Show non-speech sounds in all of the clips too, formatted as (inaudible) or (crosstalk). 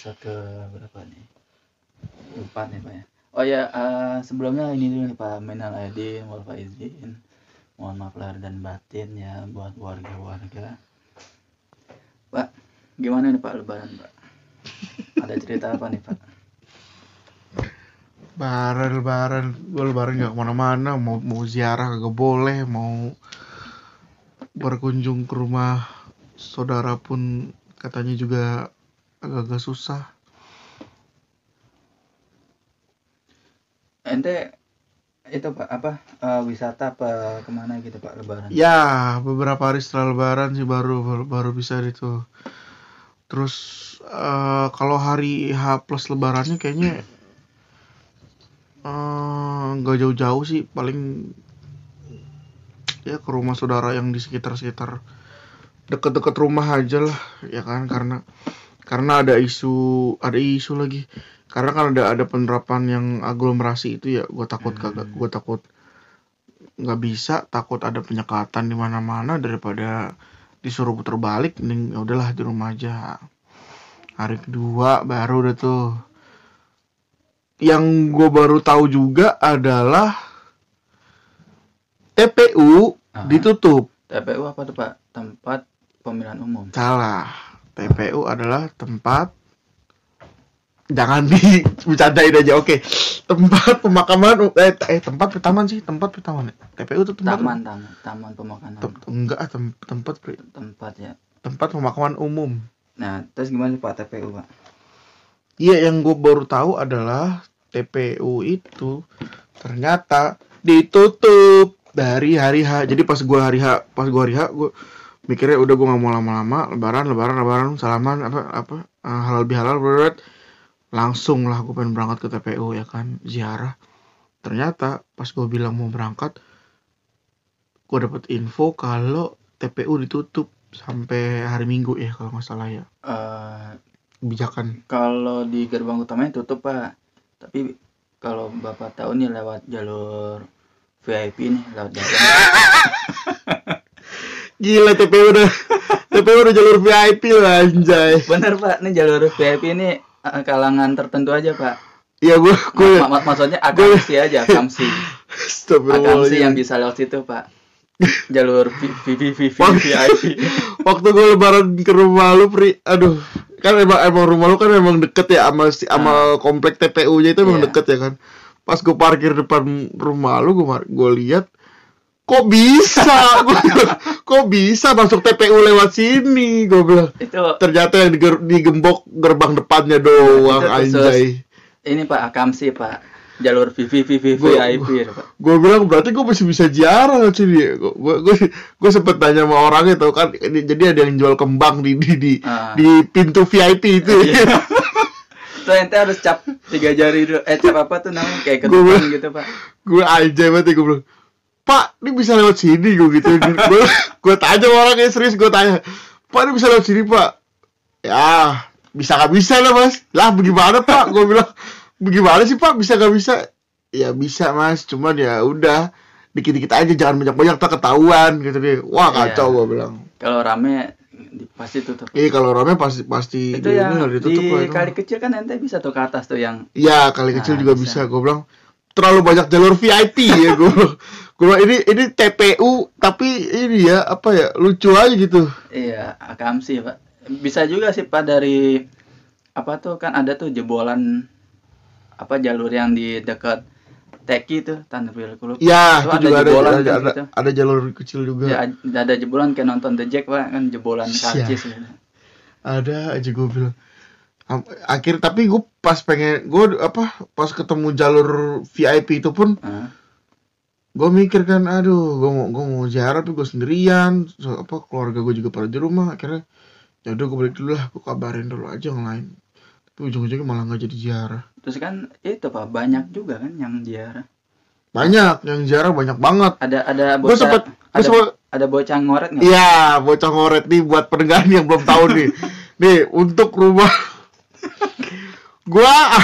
episode ke berapa nih? Empat nih Pak ya. Oh ya, eh, sebelumnya ini dulu nih Pak, minal aidin wal faizin. Mohon maaf lahir dan batin ya buat warga-warga. Pak, gimana nih Pak lebaran Pak? Ada cerita apa nih Pak? Lebaran, lebaran, gue lebaran nggak ke mana-mana, mau mau ziarah kagak boleh, mau berkunjung ke rumah saudara pun katanya juga agak-agak susah. Ente itu Pak apa eh, wisata apa ke mana gitu Pak lebaran? Ya, beberapa hari setelah lebaran sih baru baru, baru bisa itu. Terus eh, kalau hari H plus lebarannya kayaknya eh, nggak jauh-jauh sih, paling ya ke rumah saudara yang di sekitar-sekitar deket-deket rumah aja lah, ya kan karena karena ada isu ada isu lagi karena kan ada ada penerapan yang aglomerasi itu ya gue takut kagak gue takut nggak bisa takut ada penyekatan di mana-mana daripada disuruh putar balik mending ya udahlah di rumah aja hari kedua baru udah tuh yang gue baru tahu juga adalah TPU Ah. ditutup TPU apa tuh Pak? Tempat pemilihan umum. salah TPU adalah tempat jangan dibicarain aja oke tempat pemakaman eh, eh tempat taman sih tempat taman ya TPU itu tempat Taman, taman, taman pemakaman. Tem- enggak tem- tempat. Tempat ya. tempat pemakaman umum Nah, terus gimana Pak TPU Pak? iya yang gue baru tahu adalah TPU itu ternyata ditutup dari hari H jadi pas gua hari H pas gua hari H gue mikirnya udah gue nggak mau lama-lama lebaran lebaran lebaran salaman apa apa eh, halal bihalal berat langsung lah gue pengen berangkat ke TPU ya kan ziarah. Ternyata pas gue bilang mau berangkat gue dapet info kalau TPU ditutup sampai hari Minggu ya kalau nggak salah ya. Eh, kebijakan. kalau di gerbang utamanya tutup Pak. Tapi kalau Bapak tahu nih lewat jalur VIP nih, lewat jalur (laughs) Gila TPU udah (laughs) TPU udah jalur VIP loh anjay. Bener Pak, nih jalur VIP ini eh, kalangan tertentu aja Pak. Ya gue gue Ma- ma- maksudnya akamsi aja, (laughs) akamsi. Akamsi yang bisa lewat situ Pak. Jalur VIP VIP. waktu (laughs) gue lebaran ke rumah lu Pri, aduh kan emang emang rumah lu kan emang deket ya sama si- sama komplek TPU-nya itu emang Iya. deket ya kan. Pas gue parkir depan rumah lu gue gue lihat kok bisa Gua (laughs) kok bisa masuk TPU lewat sini gue bilang Itu ternyata yang diger- digembok gerbang depannya doang Itu anjay ini Pak akamsi Pak. Jalur VIP Gua- VIP Pak. gue bilang berarti gue masih bisa ziarah sih dia gue gue gue sempet tanya sama orangnya tau kan ini- jadi ada yang jual kembang di di di, Ah. di pintu VIP itu Iya. (laughs) Tuh ente harus cap tiga jari dulu. Eh cap apa tuh namanya kayak Gua- ketukan gitu Pak. gue aja banget gue bilang pak ini bisa lewat sini gue gitu gue gue tanya orangnya serius gue tanya pak ini bisa lewat sini pak ya bisa nggak bisa lah mas lah bagaimana pak gue bilang bagaimana sih pak bisa nggak bisa ya bisa mas cuman ya udah dikit-dikit aja jangan banyak-banyak tak ketahuan gitu deh wah Iya. kacau gue bilang Kalau rame pasti tutup. Iya kalau rame pasti pasti Itu di yang ini lah, ditutup lah di itu. kali kecil kan ente bisa tuh ke atas tuh yang Iya kali kecil Nah, juga bisa. bisa. Gue bilang terlalu banyak jalur VIP ya gue. Bilang ini ini TPU tapi ini ya apa ya lucu aja gitu. iya akamsi Pak. Bisa juga sih Pak dari apa tuh kan ada tuh jebolan apa jalur yang di dekat Teki tuh Tanderville Club. Ya Itu itu ada juga ada jebolan ada, tuh ada, gitu. ada jalur kecil juga. Ya, ada jebolan kayak nonton The Jack Pak kan jebolan Iya. karcis gitu. Ada aja gue bilang. Akhir tapi gue pas pengen gue apa pas ketemu jalur VIP itu pun. Gue mikir kan aduh gue mau gue mau ziarah tapi gue sendirian. So, apa keluarga gue juga pada di rumah. Akhirnya ya udah gue balik dulu lah gue kabarin dulu aja yang lain. Tapi ujung-ujungnya malah nggak jadi ziarah. Terus kan itu Pak banyak juga kan yang ziarah. banyak yang ziarah banyak banget. Ada ada bocah sempet ada, sempet ada bocah ngoret nggak? iya bocah ngoret nih buat pendengar yang belum tahu nih. (laughs) Nih untuk rumah gua (laughs)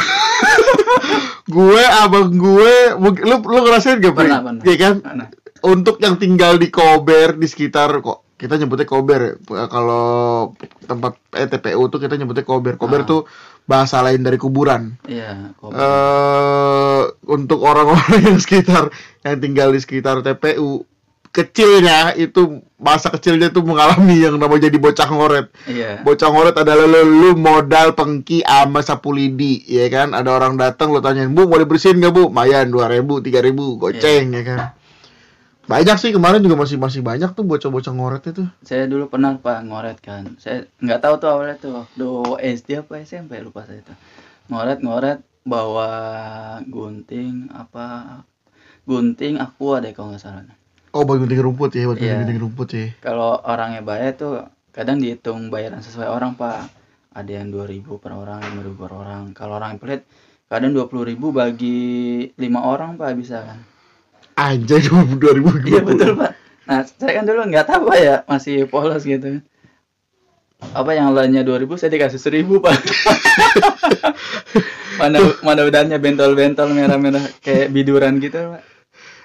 gue abang gue lu lu ngerasain gak? Pernah, pernah. Iya kan Mana? untuk yang tinggal di Kober di sekitar kok kita nyebutnya Kober ya. kalau tempat eh, TPU tuh kita nyebutnya Kober Kober Ah. tuh bahasa lain dari kuburan. Iya, kopi. eh untuk orang-orang (laughs) yang sekitar yang tinggal di sekitar TPU kecilnya itu masa kecilnya tuh mengalami yang namanya jadi bocah ngoret. Iya. Bocah ngoret adalah lu, lu modal pengki sama sapu lidi, ya kan? Ada orang datang lu tanyain, "Bu, mau dibersihin nggak, Bu?" Mayan 2000, 3000 goceng ya kan. Banyak sih kemarin juga masih masih banyak tuh bocah-bocah ngoret itu. Saya dulu pernah Pak ngoret kan. Saya nggak tahu tuh awalnya tuh. Do SD apa SMP lupa saya tuh. Ngoret ngoret bawa gunting apa gunting aqua deh kalau nggak salah. Oh, buat gunting rumput ya, buat Iya. gunting rumput ya. Kalau orangnya bayar tuh kadang dihitung bayaran sesuai orang Pak. Ada yang 2000 per orang, 5000 per orang. Kalau orang yang pelit kadang 20.000 bagi lima orang Pak bisa kan. Anjay 2000 Iya betul pak. Nah saya kan dulu nggak tahu pak ya masih polos gitu. Apa yang lainnya 2000 saya dikasih 1000 pak. (laughs) mana mana udahnya bentol-bentol merah-merah kayak biduran gitu pak.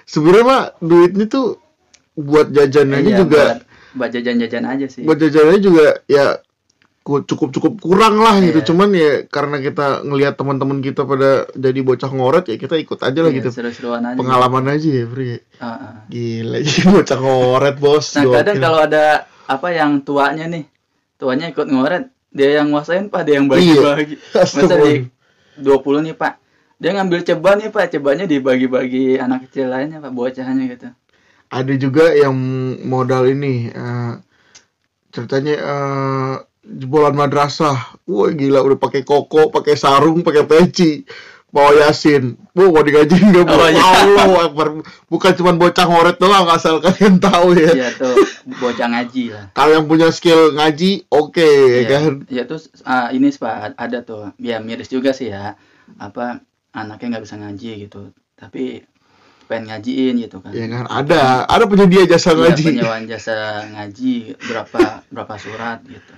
Sebenarnya mah duitnya tuh buat jajan aja Iya, juga buat, buat jajan-jajan aja sih. buat jajannya juga ya cukup cukup kurang lah gitu Iya. cuman ya karena kita ngelihat teman-teman kita pada jadi bocah ngoret ya kita ikut aja lah Iya, gitu seru-seruan aja. pengalaman aja ya Pri Ah, ah. gila (laughs) jadi bocah ngoret bos Nah kadang kalau ada apa yang tuanya nih, tuanya ikut ngoret, dia yang nguasain pak, dia yang Iya. bagi-bagi. Masa Astagfirullah. di 20 nih pak, dia ngambil ceban nih pak, cebannya dibagi-bagi anak kecil lainnya pak, bocahnya gitu. Ada juga yang modal ini eh, ceritanya eh, jebolan madrasah wah gila udah pakai koko pakai sarung pakai peci bawa yasin bu mau digajiin nggak bu Oh, iya. Allah Akbar. bukan cuma bocah ngoret doang asal kalian tahu ya Iya tuh bocah ngaji lah. kalau yang punya skill ngaji oke ya Iya, kan Iya tuh ah, ini pak ada tuh, ya miris juga sih ya. Apa anaknya nggak bisa ngaji gitu, tapi pengen ngajiin gitu kan. ya kan ada ada penyedia jasa Iya, ngaji penyewaan jasa ngaji berapa berapa surat gitu.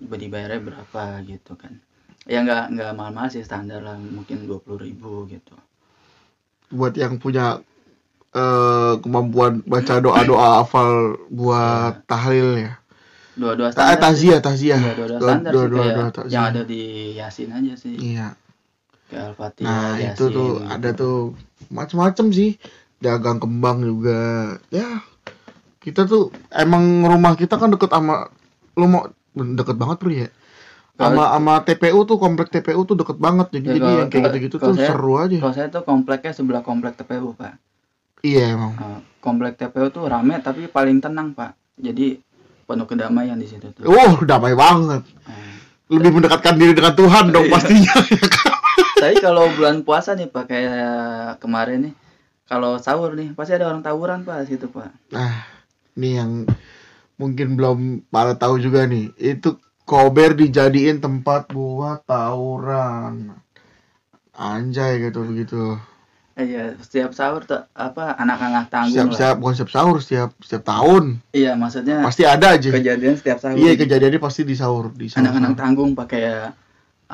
Dibayarnya berapa gitu kan. Ya nggak nggak mahal-mahal sih standar lah mungkin dua ribu gitu. buat yang punya eh, kemampuan baca doa doa hafal buat tahlil ya Dua-dua Ta- standar. Iya, Dua- standar sih dua-dua kayak doa taziah. yang ada di Yasin aja sih. iya Nah itu Yasin, tuh gitu. ada tuh macem-macem sih dagang kembang juga ya kita tuh emang rumah kita kan deket sama lu mau deket banget bro ya sama sama TPU tuh komplek TPU tuh deket banget jadi Ya, jadi kalau- yang kayak gitu-gitu tuh saya- seru aja Kalau saya tuh kompleknya sebelah komplek TPU pak. iya emang Nah, komplek TPU tuh rame tapi paling tenang pak. Jadi penuh kedamaian di situ tuh. oh damai banget Nah, lebih mendekatkan diri dengan Tuhan dong Iya. pastinya (laughs) Tapi kalau bulan puasa nih pak kayak kemarin nih, kalau sahur nih pasti ada orang tawuran pak situ pak. nah ini yang mungkin belum pada tahu juga nih itu Kober dijadiin tempat buat tawuran anjay gitu begitu Iya, setiap sahur apa anak-anak tanggung siap lah. siap bukan siap sahur setiap setiap tahun Iya, maksudnya pasti ada aja kejadian setiap sahur. iya kejadiannya pasti di sahur di sahur anak-anak tanggung pakai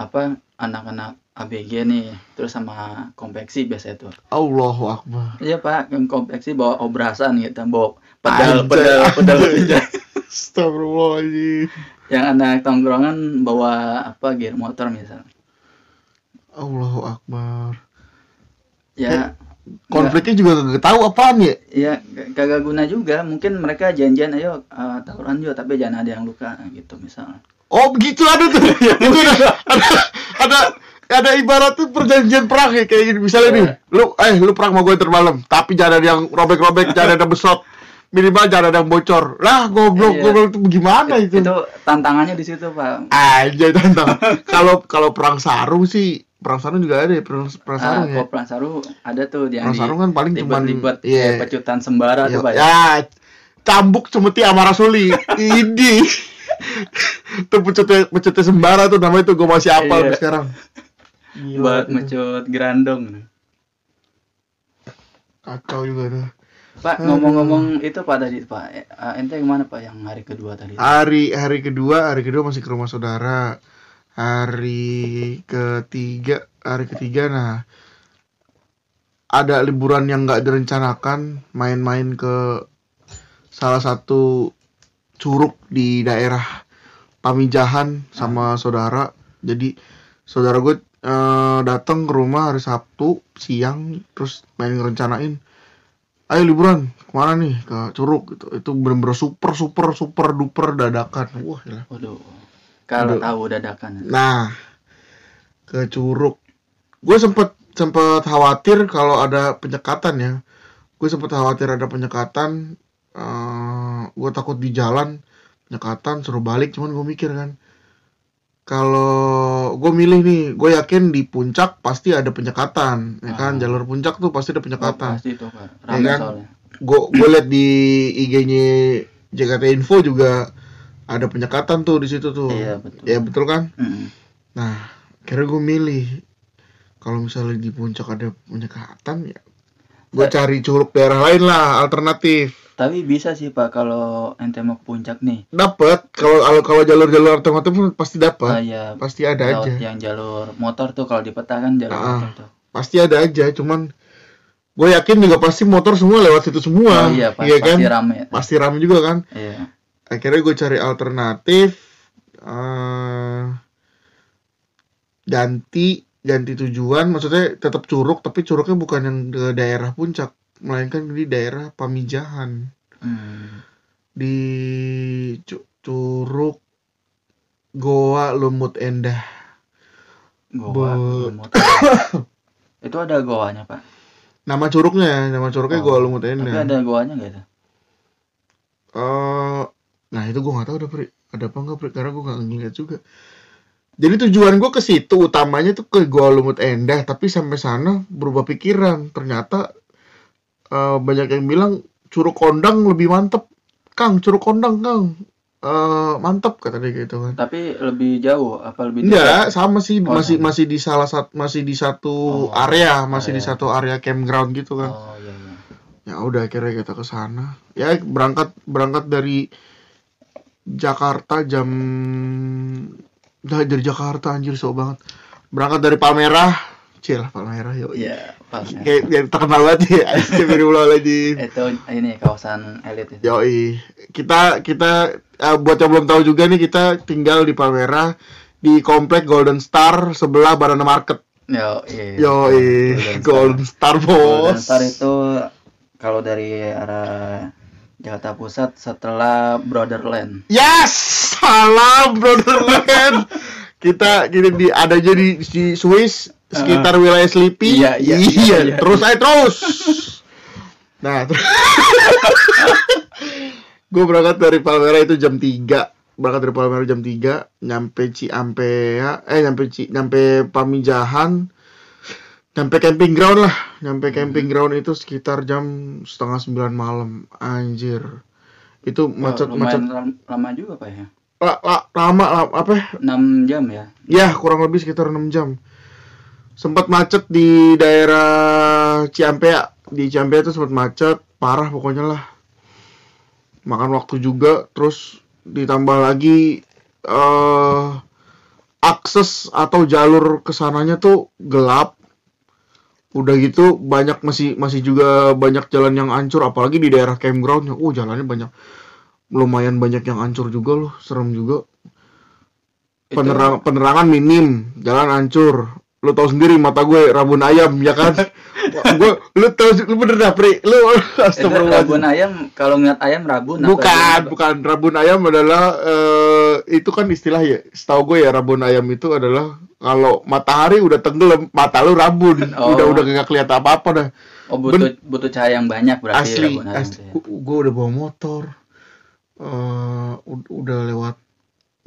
apa anak-anak ABG nih terus sama konveksi biasanya tuh. Allahu Akbar. Iya pak yang konveksi bawa obrasan gitu bawa pedal Anjay. pedal pedal. Pinjam. Astagfirullahaladzim. Yang anak tongkrongan bawa apa gear motor misal Allahu Akbar. Ya konfliknya juga gak tahu apaan ya? Ya kagak guna juga. Mungkin mereka janjian ayo eh, tawuran juga tapi jangan ada yang luka gitu misal oh begitu ada tuh. (laughs) Mungkin ada ada ada, ada ibarat tuh perjanjian perang ya kayak gini. Misalnya nih lu eh lu perang sama gue termalam tapi jangan ada yang robek-robek jangan ada besot. Minimal jangan ada yang bocor. Lah goblok Iya. goblok itu gimana itu? itu tantangannya di situ pak aja tantang. (laughs) Kalau kalau perang sarung sih perang sarung juga ada ya perang, perang Ah, sarung ya. kalau perang saru ada tuh yang perang sarung kan paling cuman libat iya. pecutan sembara ya, tuh pak ya. ya cambuk cemeti sama rasuli. (laughs) Ini tuh pecutnya pecutnya sembara tuh namanya tuh gue masih hafal Iya. sampai sekarang. Gila, buat itu. mecut gerandong. Kacau juga tuh. Pak ngomong-ngomong itu Pak tadi Pak eh, ente ke mana Pak yang hari kedua tadi? Hari hari kedua hari kedua masih ke rumah saudara. Hari ketiga hari ketiga nah ada liburan yang nggak direncanakan main-main ke salah satu curug di daerah Pamijahan sama saudara jadi saudara gue eh, datang ke rumah hari Sabtu siang terus main ngerencanain ayo liburan ke mana nih ke Curug gitu itu bener-bener super super super duper dadakan wah gila. Waduh. Kalau Aduh. tahu dadakan. nah ke Curug gue sempet sempet khawatir kalau ada penyekatan ya gue sempet khawatir ada penyekatan eh gue takut di jalan penyekatan suruh balik cuman gue mikir kan kalau gue milih nih gue yakin di puncak pasti ada penyekatan ya kan Ah. jalur puncak tuh pasti ada Oh, penyekatan pasti itu. Rame kan? soalnya. gue gue liat di IG-nya JKT Info juga ada penyekatan tuh di situ tuh Iya, betul. ya betul kan nah kira gue milih kalau misalnya di puncak ada penyekatan ya gue Sa- cari curug daerah lain lah alternatif Tapi bisa sih Pak kalau ente mau ke puncak nih. dapat kalau kalau jalur-jalur alternatif pasti dapat Kayak pasti ada aja yang jalur motor tuh kalau di peta kan jalur Ah. motor tuh. pasti ada aja cuman gue yakin juga pasti motor semua lewat situ semua Oh iya, Pak. iya kan Pasti rame. pasti rame juga kan Iya. akhirnya gue cari alternatif eh ganti ganti tujuan maksudnya tetap curug tapi curugnya bukan yang ke daerah puncak melainkan di daerah Pamijahan Hmm. di Cu- curug Goa Lumut Endah Goa. Be- Lumut. (coughs) itu ada goanya Pak. nama curugnya nama curugnya Oh, Goa Lumut Tapi Endah ada goanya nggak itu? Eh, nah itu gue nggak tahu ada Pri. ada apa nggak Pri? karena gue nggak ngeliat juga jadi tujuan gue ke situ utamanya tuh ke Goa Lumut Endah tapi sampai sana berubah pikiran ternyata eh, banyak yang bilang curug kondang lebih mantep Kang curug kondang Kang Eh mantep kata dia gitu kan Tapi lebih jauh apa lebih Enggak, sama sih Oh, masih sama. masih di salah satu masih di satu Oh, area, masih di area. satu area campground gitu kan. Oh iya iya. Ya udah akhirnya kita ke sana. Ya berangkat berangkat dari Jakarta jam Dah, dari Jakarta anjir so banget. Berangkat dari Palmerah. Cil, Palmerah yuk. Iya, Pak. Kayak yang terkenal banget ya. (laughs) Astagfirullahaladzim. Itu ini kawasan elit itu. Yoi. Kita kita eh, buat yang belum tahu juga nih kita tinggal di Palmerah di komplek Golden Star sebelah Banana Market. Yo, iya. Yoi, Golden Star Golden bos. Star itu kalau dari arah Jakarta Pusat setelah Brotherland. Yes, salam brotherland. (laughs) kita kita di ada aja di, Swiss sekitar wilayah Sleepy. Iya, iya, iya, iya. terus aja terus. Nah, (laughs) terus gue berangkat dari Palmera itu jam 3 berangkat dari Palmera jam 3 nyampe Ciampea eh nyampe Ci, nyampe Pamijahan nyampe camping ground lah. Nyampe camping ground itu sekitar jam setengah sembilan malam. Anjir. Itu macet macet lumayan lam- lama juga Pak ya. la, la- lama la- apa? 6 jam ya. ya kurang lebih sekitar 6 jam. Sempat macet di daerah Ciampea. Di Ciampea itu sempat macet parah pokoknya lah. Makan waktu juga terus ditambah lagi eh akses atau jalur ke sananya tuh gelap udah gitu banyak masih masih juga banyak jalan yang hancur apalagi di daerah campgroundnya uh jalannya banyak lumayan banyak yang hancur juga loh serem juga. Penerang penerangan minim jalan hancur. Lu tahu sendiri mata gue rabun ayam ya kan (laughs) gue lu tahu lu bener dah pri. Lu (laughs) Itu astagfirullahaladzim rabun ayam kalau ngeliat ayam rabun apa bukan Pak? bukan. Rabun ayam adalah eh, itu kan istilah ya setahu gue ya rabun ayam itu adalah kalau matahari udah tenggelam mata lu rabun. Oh. udah udah gak kelihatan apa apa dah. Oh butuh butuh cahaya yang banyak berarti asli rabun ayam asli. ya. gue udah bawa motor eh ud- udah lewat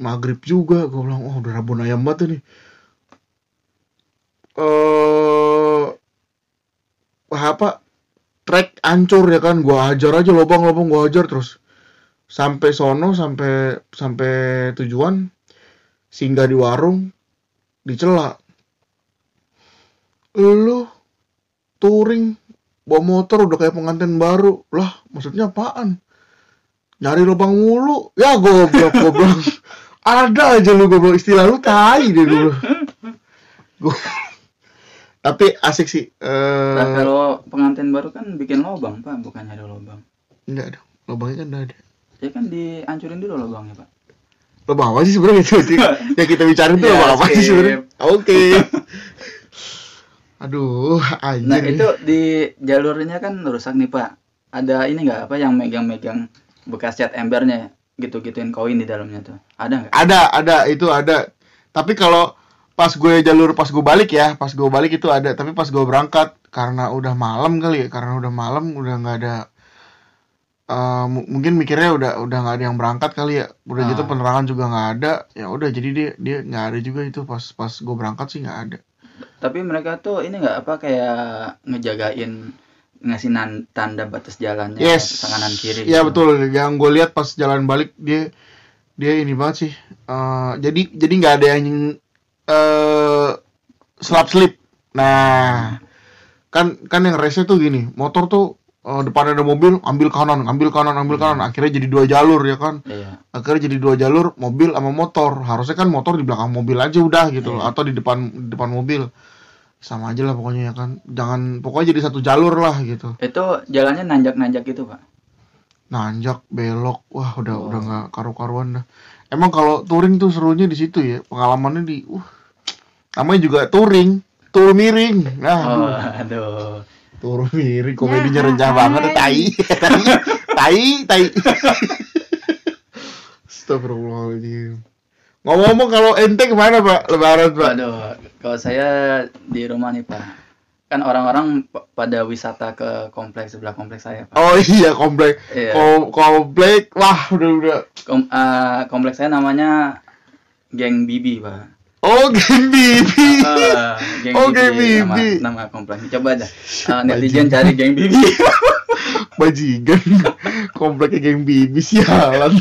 maghrib juga. Gue bilang oh udah rabun ayam banget nih. Eh apa? Trek hancur ya kan? Gua hajar aja lubang-lubang gua hajar terus. Sampai sono sampai sampai tujuan singgah di warung dicela. Lu touring bawa motor udah kayak pengantin baru. Lah maksudnya apaan? Nyari lubang mulu? Ya goblok goblok. (laughs) Ada aja lu goblok. Istilah lu tai deh dulu Gua- (laughs) tapi asik sih eh Nah, kalau pengantin baru kan bikin lubang pak, bukan nyari lubang. enggak ada lubangnya kan enggak ada. Ya kan dihancurin dulu lubangnya pak. lubang apa sih sebenarnya? Itu (laughs) yang kita bicarain tuh Ya, lubang apa sih sebenarnya? Oke. Aduh anjir Nah itu di jalurnya kan rusak nih pak. Ada ini nggak? Apa yang megang-megang bekas cat embernya gitu-gituin koin di dalamnya tuh. Ada nggak? ada ada. Itu ada. Tapi kalau pas gue jalur pas gue balik ya pas gue balik itu ada tapi pas gue berangkat karena udah malam kali ya karena udah malam udah nggak ada eh, mu- mungkin mikirnya udah udah nggak ada yang berangkat kali ya udah gitu Ah. penerangan juga nggak ada ya udah jadi dia dia nggak ada juga itu pas pas gue berangkat sih nggak ada Tapi mereka tuh ini nggak apa kayak ngejagain ngasih nan- tanda batas jalannya yes kanan kiri. ya gitu. betul yang gue lihat pas jalan balik dia dia ini banget sih Eh, jadi jadi nggak ada yang eh selap slip. Nah kan kan yang rese tuh gini. Motor tuh eh, depan ada mobil ambil kanan ambil kanan ambil kanan. Akhirnya jadi dua jalur ya kan? Iya. akhirnya jadi dua jalur mobil sama motor. Harusnya kan motor di belakang mobil aja udah gitu loh Iya. atau di depan di depan mobil. Sama aja lah pokoknya ya kan? Jangan pokoknya jadi satu jalur lah gitu. Itu jalannya nanjak-nanjak gitu pak. nanjak belok. Wah udah Oh. udah nggak karu-karuan dah emang kalau touring tuh serunya di situ ya pengalamannya di uh namanya juga touring tur miring. Nah Oh, aduh, aduh. tur miring komedinya rencah banget tuh, tai tai (laughs) tai. Tai Astagfirullahaladzim. Ngomong-ngomong kalau ente ke mana pak? Lebaran pak? Waduh, kalau saya di rumah nih Pak. Kan orang-orang pada wisata ke kompleks sebelah kompleks saya Pak. oh iya komplek Iya. Kom- komplek wah udah udah Kom- eh, kompleks saya namanya Geng Bibi Pak. oh geng bibi Eh, Geng Oh, Geng Nama, Bibi. nama kompleks. Coba aja eh, netizen cari Geng Bibi. (laughs) bajingan kompleknya geng bibi sialan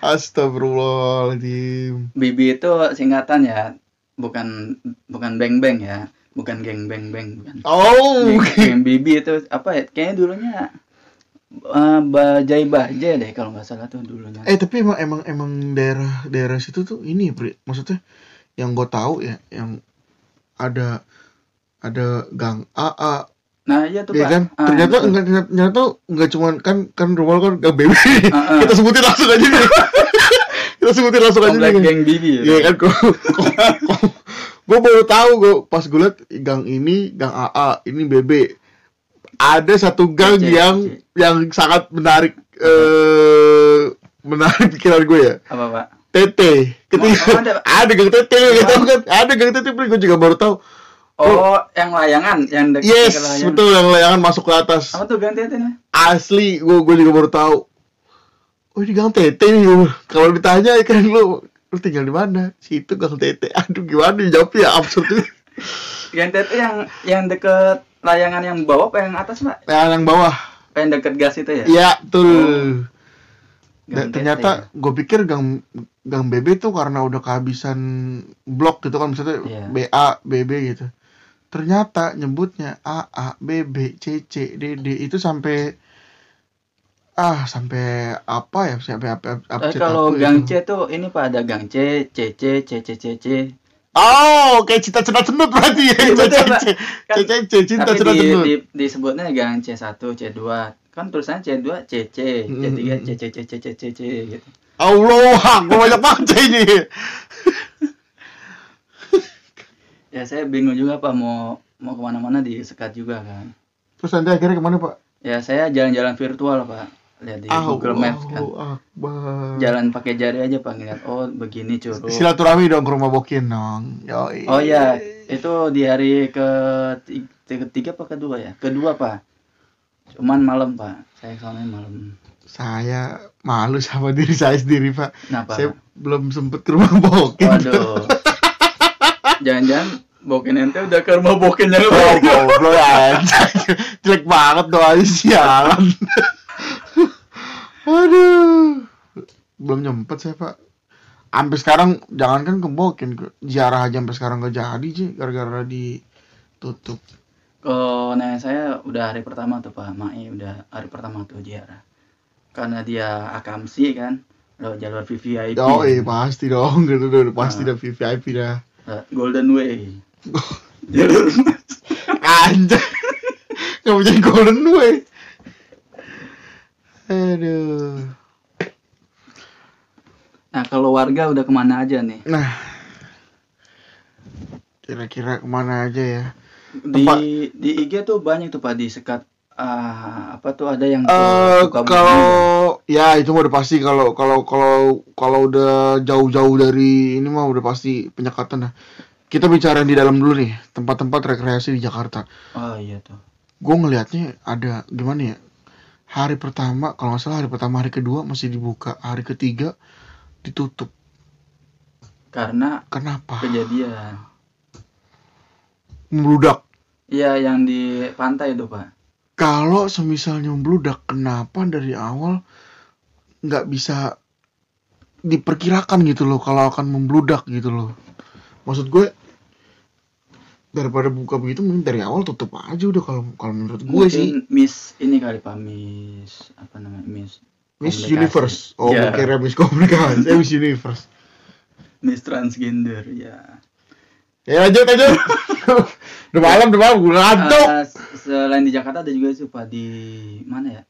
Astagfirullahaladzim Bibi itu singkatan ya, bukan bukan beng beng ya, bukan geng beng beng bukan. Oh Geng, geng Bibi itu apa ya? Kayaknya dulunya eh, bajai bajai deh kalau nggak salah tuh dulunya. Eh tapi emang emang emang daerah daerah situ tuh ini Pri. Maksudnya yang gue tahu ya yang ada ada gang AA Nah iya tuh ya Pak. kan Ah, ternyata betul. enggak ternyata, ternyata enggak cuman kan kan rumah kan gang BB Ah, ah. (laughs) kita sebutin langsung aja nih (laughs) kita sebutin langsung aja komplek nih geng Bibi. ya. Iya kan kok gue baru tahu gue pas gue liat gang ini gang AA ini BB ada satu gang yang yang sangat menarik eh menarik (laughs) pikiran gue ya. Apa Pak? TT ketika Oh, ada. (laughs) ada gang TT gitu kan? Ada gang TT gue juga baru tahu. Oh, yang layangan, yang dekat yes layangan. betul yang layangan masuk ke atas. Apa tuh ganti itu nih? asli gue gue juga baru tahu. Oh ini gang TT nih kalau ditanya kan lu lu tinggal di mana? Situ gang TT aduh gimana dijawabnya absurd itu Ganti itu yang yang deket layangan yang bawah apa yang atas Pak? yang yang bawah. Apa yang deket gas itu ya? iya betul. Dan Gang ternyata gue pikir gang gang BB tuh karena udah kehabisan blok gitu kan misalnya Iya. BA BB gitu. Ternyata nyebutnya AA BB CC DD itu sampai ah sampai apa ya sampai apa, apa Eh, kalau apa gang gitu. C tuh ini Pak ada gang C, CC, CC, CC. Oh, kayak cinta cinta cenut berarti ya. Iya, Kan- CC, cinta Tapi cinta di, cenut. di, disebutnya gang C1, C2. Kan tulisannya C2, CC, C3, Mm-mm. CC, CC, CC, CC gitu. Allah, gue banyak banget ini. Ya saya bingung juga Pak mau mau ke mana-mana disekat juga kan. Terus nanti akhirnya ke mana Pak? Ya saya jalan-jalan virtual Pak. Lihat di Google Maps kan. Akbar. Jalan pakai jari aja Pak ngeliat oh begini curug. Silaturahmi dong ke rumah Bokin dong. Yoi. Oh iya, itu di hari ke ti- ketiga apa kedua ya? Kedua Pak. Cuman malam Pak. Saya soalnya malam. Saya malu sama diri saya sendiri Pak. Kenapa? Saya belum sempet ke rumah Bokin. Waduh. Jangan-jangan Bokin ente udah ke rumah Bokin yang Oh, goblok aja. Jelek banget doanya sialan. Aduh. Belum nyempet saya, Pak. Sampai sekarang jangankan ke Bokin, ke ziarah aja sampai sekarang gak jadi sih gara-gara ditutup. Kalau nenek saya udah hari pertama tuh Pak, Mai udah hari pertama tuh ziarah. Karena dia akamsi kan, lewat jalur VVIP. Oh, eh pasti dong gitu dong, pasti Ah. dah VIP dah. Lewat Golden Way. jalur (laughs) Anjay. Kamu jadi golden way. Aduh. Nah warga udah ke mana aja nih Nah, kira-kira ke mana aja ya? di Tempat- di IG tuh banyak tuh pak di sekat ah apa tuh ada yang Sukabumi kalau ya itu udah pasti kalau kalau kalau kalau udah jauh-jauh dari ini mah udah pasti penyekatan dah. Kita bicara di dalam dulu nih, tempat-tempat rekreasi di Jakarta. oh iya tuh Gue ngelihatnya ada gimana ya? Hari pertama, kalau nggak salah hari pertama, hari kedua masih dibuka, hari ketiga ditutup. karena Kenapa? kejadian Membludak. iya yang di pantai tuh pak Kalau semisalnya membludak, kenapa dari awal nggak bisa diperkirakan gitu loh kalau akan membludak gitu loh. Maksud gue daripada buka begitu mending dari awal tutup aja udah kalau kalau menurut gue mungkin sih miss ini kali pak miss apa namanya miss Miss. Universe. Oh, gue kira Miss Komunikasi, Miss Universe. miss transgender ya Ya lanjut lanjut. (laughs) udah malam udah malam gue ngantuk. Eh, selain di Jakarta ada juga sih pak di mana ya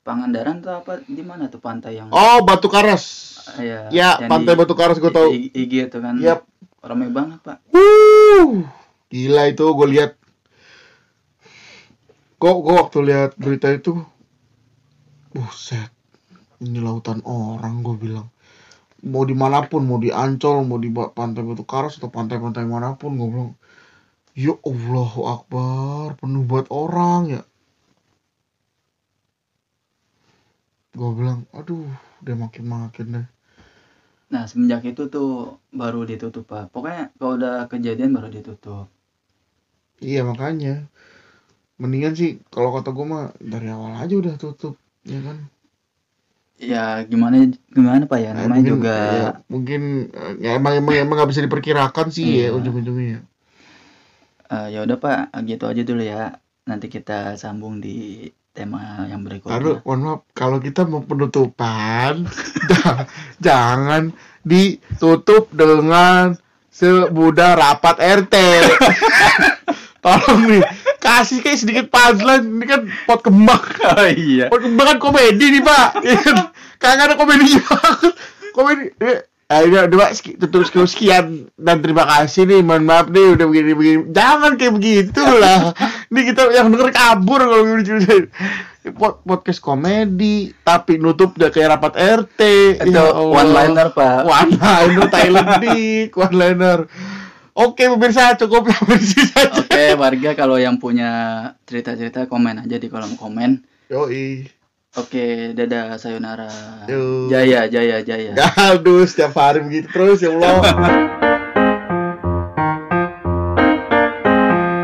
Pangandaran tuh apa di mana tuh pantai yang Oh, Batu Karas. ya, Ya, Pantai di- Batu Karas gue tahu. I- IG itu kan Yap. ramai banget pak Wuh, gila itu gue lihat. Kok gue waktu lihat berita itu, buset, ini lautan orang gue bilang. Mau di mana pun, mau di Ancol, mau di pantai Batu Karas atau pantai-pantai mana pun, gue bilang, ya Allahu Akbar, penuh buat orang ya. Gue bilang, aduh, udah makin-makin deh. nah semenjak itu tuh baru ditutup pak pokoknya kalau udah kejadian baru ditutup Iya makanya, mendingan sih kalau kata gue mah dari awal aja udah tutup, ya kan? ya gimana gimana pak ya Nah, namanya mungkin, juga ya, mungkin eh, ya emang emang emang nggak bisa diperkirakan sih ya Iya. ujung-ujungnya. eh, ya udah pak gitu aja dulu ya nanti kita sambung di tema yang Lalu, berikutnya mohon maaf, kalau kita mau penutupan, (laughs) jangan, ditutup dengan semudah rapat RT. (laughs) Tolong nih, kasih kayak sedikit punchline. Ini kan pot kembang. oh iya Pot kembang kan komedi nih pak. Iya kan? Kagak ada komedi (laughs) banget. Komedi. Eh, Ayo udah Pak, seki- tutup sekian, dan terima kasih nih. Mohon maaf nih udah begini begini. Jangan kayak begitu lah. Ini kita yang denger kabur kalau begini Pod- podcast komedi tapi nutup udah kayak rapat RT. itu Ya one liner pak One liner Thailand dik, one liner. Oke pemirsa cukup (laughs) sini saja. Oke, warga kalau yang punya cerita-cerita komen aja di kolom komen. Yoi. Oke, dadah sayonara. Yo. Jaya, jaya, jaya. Aduh, setiap hari begitu terus ya Allah. (laughs)